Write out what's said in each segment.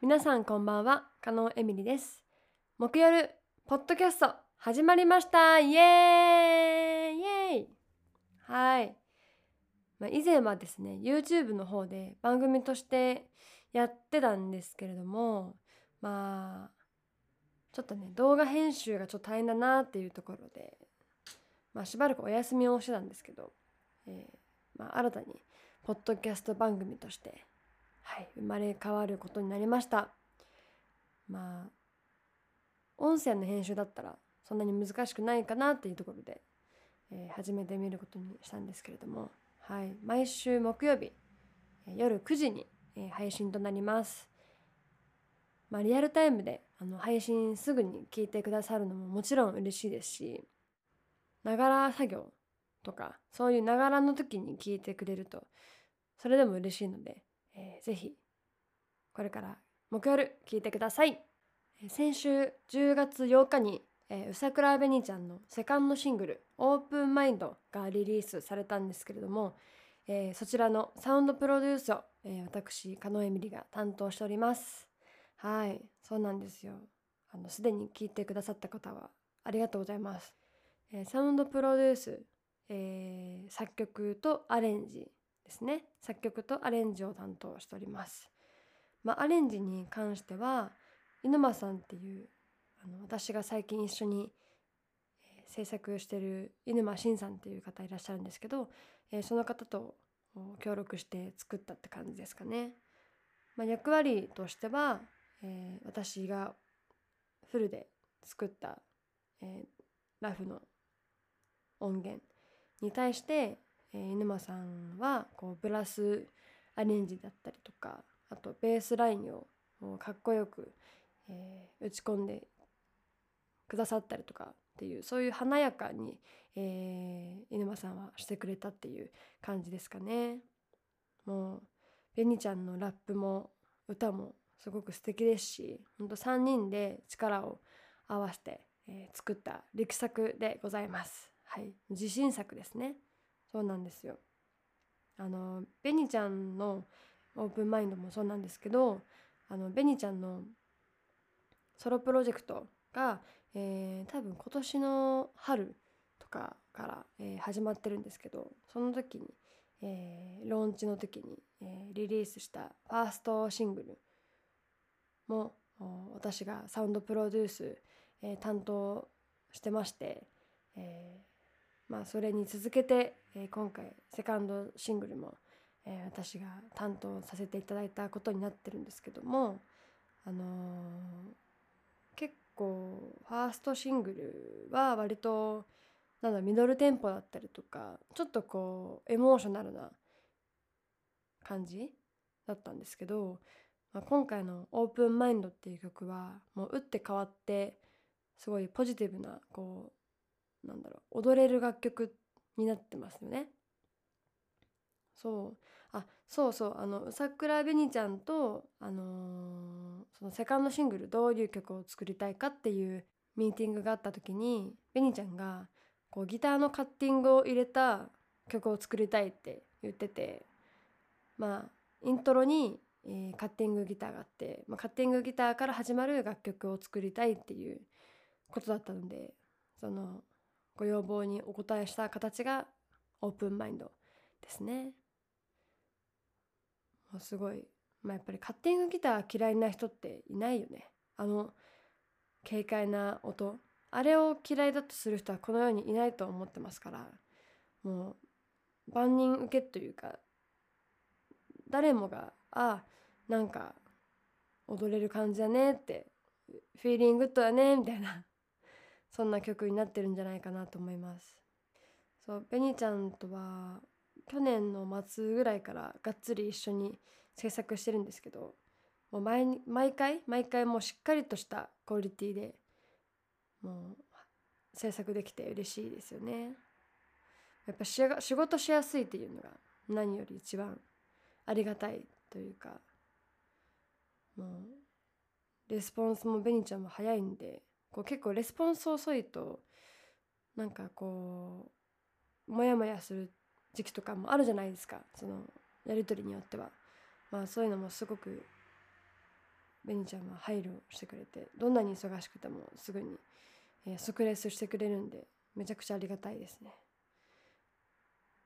皆さんこんばんは加納エミリです。木曜日ポッドキャスト始まりました。イエーイ!イエーイ!はい、まあ、以前はですね YouTube の方で番組としてやってたんですけれどもまあちょっとね動画編集がちょっと大変だなっていうところでまあしばらくお休みをしてたんですけど、えーまあ、新たにポッドキャスト番組としてはい、生まれ変わることになりましたまあ音声の編集だったらそんなに難しくないかなっていうところで、えー始めてみることにしたんですけれども、はい、毎週木曜日、夜9時に、え配信となります。まあ、リアルタイムであの配信すぐに聞いてくださるのももちろん嬉しいですしながら作業とかそういうながらの時に聞いてくれるとそれでも嬉しいので、えーぜひこれから木曜日聞いてください。先週10月8日に、えーうさくらべにちゃんのセカンドシングル「オープンマインド」がリリースされたんですけれども、えーそちらのサウンドプロデュースを、えー私加納エミリが担当しておりますはいそうなんですよ。あのすでに聞いてくださった方はありがとうございます、えーサウンドプロデュース、えー作曲とアレンジですね。作曲とアレンジを担当しております。まあアレンジに関しては犬間さんっていうあの私が最近一緒に、え制作してる犬間慎さんっていう方いらっしゃるんですけど、えーその方と協力して作ったって感じですかね。まあ、役割としては、えー私がフルで作った、えーラフの音源に対して、えー犬間さんはこうブラスアレンジだったりとかあとベースラインをかっこよく、えー打ち込んでくださったりとかっていうそういう華やかに、えー、犬間さんはしてくれたっていう感じですかね。もうベニちゃんのラップも歌もすごく素敵ですしほんと3人で力を合わせて、えー作った力作でございます。はい、自信作ですね。そうなんですよ。あのベニちゃんのオープンマインドもそうなんですけどあのベニちゃんのソロプロジェクトが、えー多分今年の春とかから、えー始まってるんですけどその時に、えーローンチの時に、えーリリースしたファーストシングルも私がサウンドプロデュース、えー担当してまして、えーまあ、それに続けて、えー今回セカンドシングルも、え私が担当させていただいたことになってるんですけども、あの結構ファーストシングルは割となんだミドルテンポだったりとかちょっとこうエモーショナルな感じだったんですけど、まあ、今回の「オープンマインド」っていう曲はもう打って変わってすごいポジティブなこうなんだろう踊れる楽曲になってますよね。そうあそうそうあのうさくらべにちゃんと、あのーそのセカンドシングルどういう曲を作りたいかっていうミーティングがあった時にべにちゃんがこうギターのカッティングを入れた曲を作りたいって言っててまあイントロに、えーカッティングギターがあって、まあ、カッティングギターから始まる楽曲を作りたいっていうことだったのでそのご要望にお答えした形がオープンマインドですね。もうすごい、まあ、やっぱりカッティングギター嫌いな人っていないよね。あの軽快な音あれを嫌いだとする人はこの世にいないと思ってますからもう万人受けというか誰もがあなんか踊れる感じだねってフィーリンググッドだねみたいな そんな曲になってるんじゃないかなと思います。そうベニちゃんとは去年の末ぐらいからがっつり一緒に制作してるんですけどもう毎毎回毎回もうしっかりとしたクオリティでもう制作できて嬉しいですよね。やっぱ仕事しやすいっていうのが何より一番ありがたいというかもうレスポンスもベニちゃんも早いんでこう結構レスポンス遅いとなんかこうモヤモヤする時期とかもあるじゃないですかそのやり取りによっては。まあそういうのもすごくベニちゃんは配慮してくれてどんなに忙しくてもすぐに、えー、即レスしてくれるんでめちゃくちゃありがたいですね。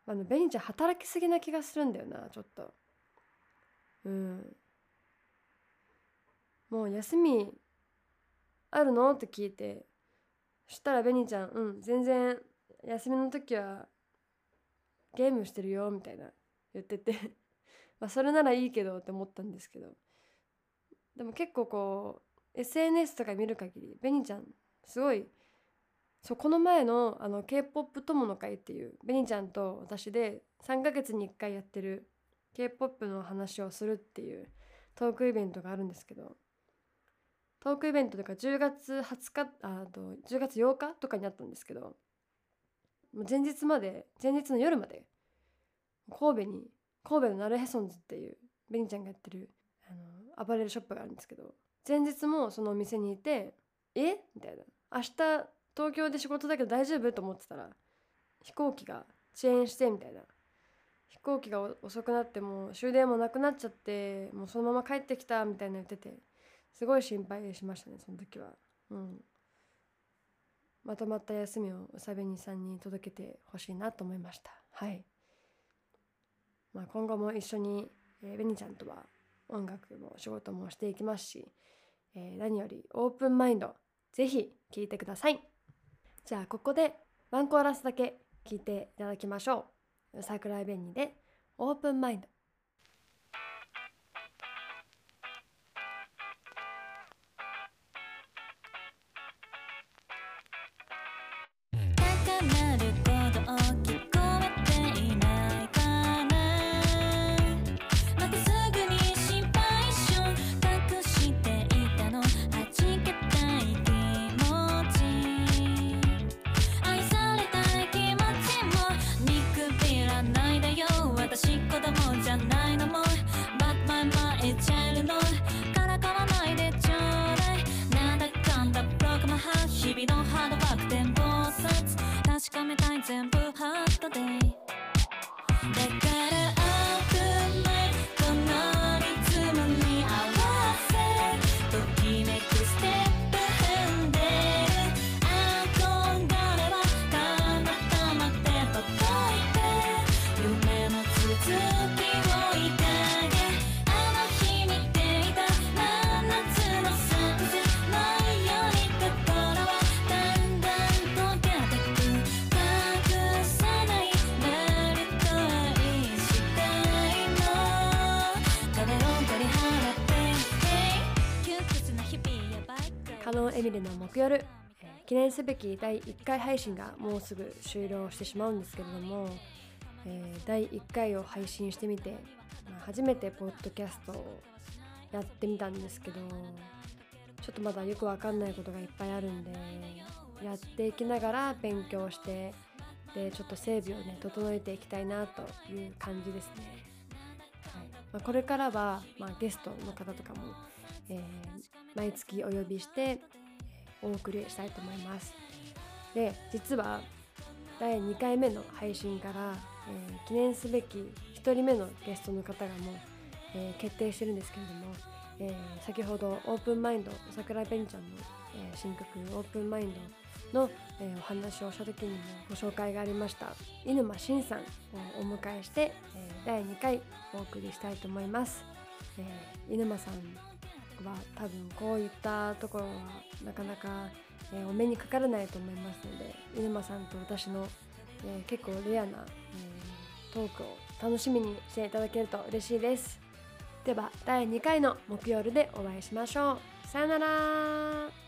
あのベニちゃん働きすぎな気がするんだよなちょっと。うん。もう休みあるの？って聞いてそしたらベニちゃんうん全然休みの時はゲームしてるよみたいな言ってて。まあそれならいいけどって思ったんですけど。でも結構こう SNS とか見る限りベニちゃんすごいそこの前のあの K-POP 友の会っていうベニちゃんと私で3ヶ月に1回やってる K-POP の話をするっていうトークイベントがあるんですけどトークイベントとか10月20日あと10月8日とかにあったんですけどもう前日まで前日の夜まで神戸に神戸のナルヘソンズっていうベニちゃんがやってるあのアパレルショップがあるんですけど前日もそのお店にいて「え？みたいな「明日東京で仕事だけど大丈夫?」と思ってたら飛行機が遅延してみたいな。飛行機が遅くなってもう終電もなくなっちゃってもうそのまま帰ってきたみたいな言っててすごい心配しましたねその時は。うん。まとまった休みをうさべにさんに届けてほしいなと思いました。はい。まあ今後も一緒に、えー、ベニちゃんとは音楽も仕事もしていきますし、えー、何よりオープンマインドぜひ聴いてください。じゃあここでワンコーラスだけ聴いていただきましょう。桜井紅でオープンマインド simple heart. エミリの木夜、えー、記念すべき第1回配信がもうすぐ終了してしまうんですけれども、えー、第1回を配信してみて、まあ、初めてポッドキャストをやってみたんですけどちょっとまだよくわかんないことがいっぱいあるんでやっていきながら勉強してでちょっと整備をね整えていきたいなという感じですね。はいまあ、これからは、まあ、ゲストの方とかも、えー、毎月お呼びしてお送りしたいと思います。で実は第2回目の配信から、えー、記念すべき1人目のゲストの方がもう、えー、決定してるんですけれども、えー、先ほどオープンマインド桜井ペンちゃんの、え新曲「オープンマインドの」えお話をした時にもご紹介がありました犬沼慎さんをお迎えして、え第2回お送りしたいと思います、え犬沼さんは多分こういったところはなかなか、えー、お目にかからないと思いますので犬間さんと私の、えー、結構レアな、えー、トークを楽しみにしていただけると嬉しいです。では第2回の木曜日でお会いしましょう。さよなら。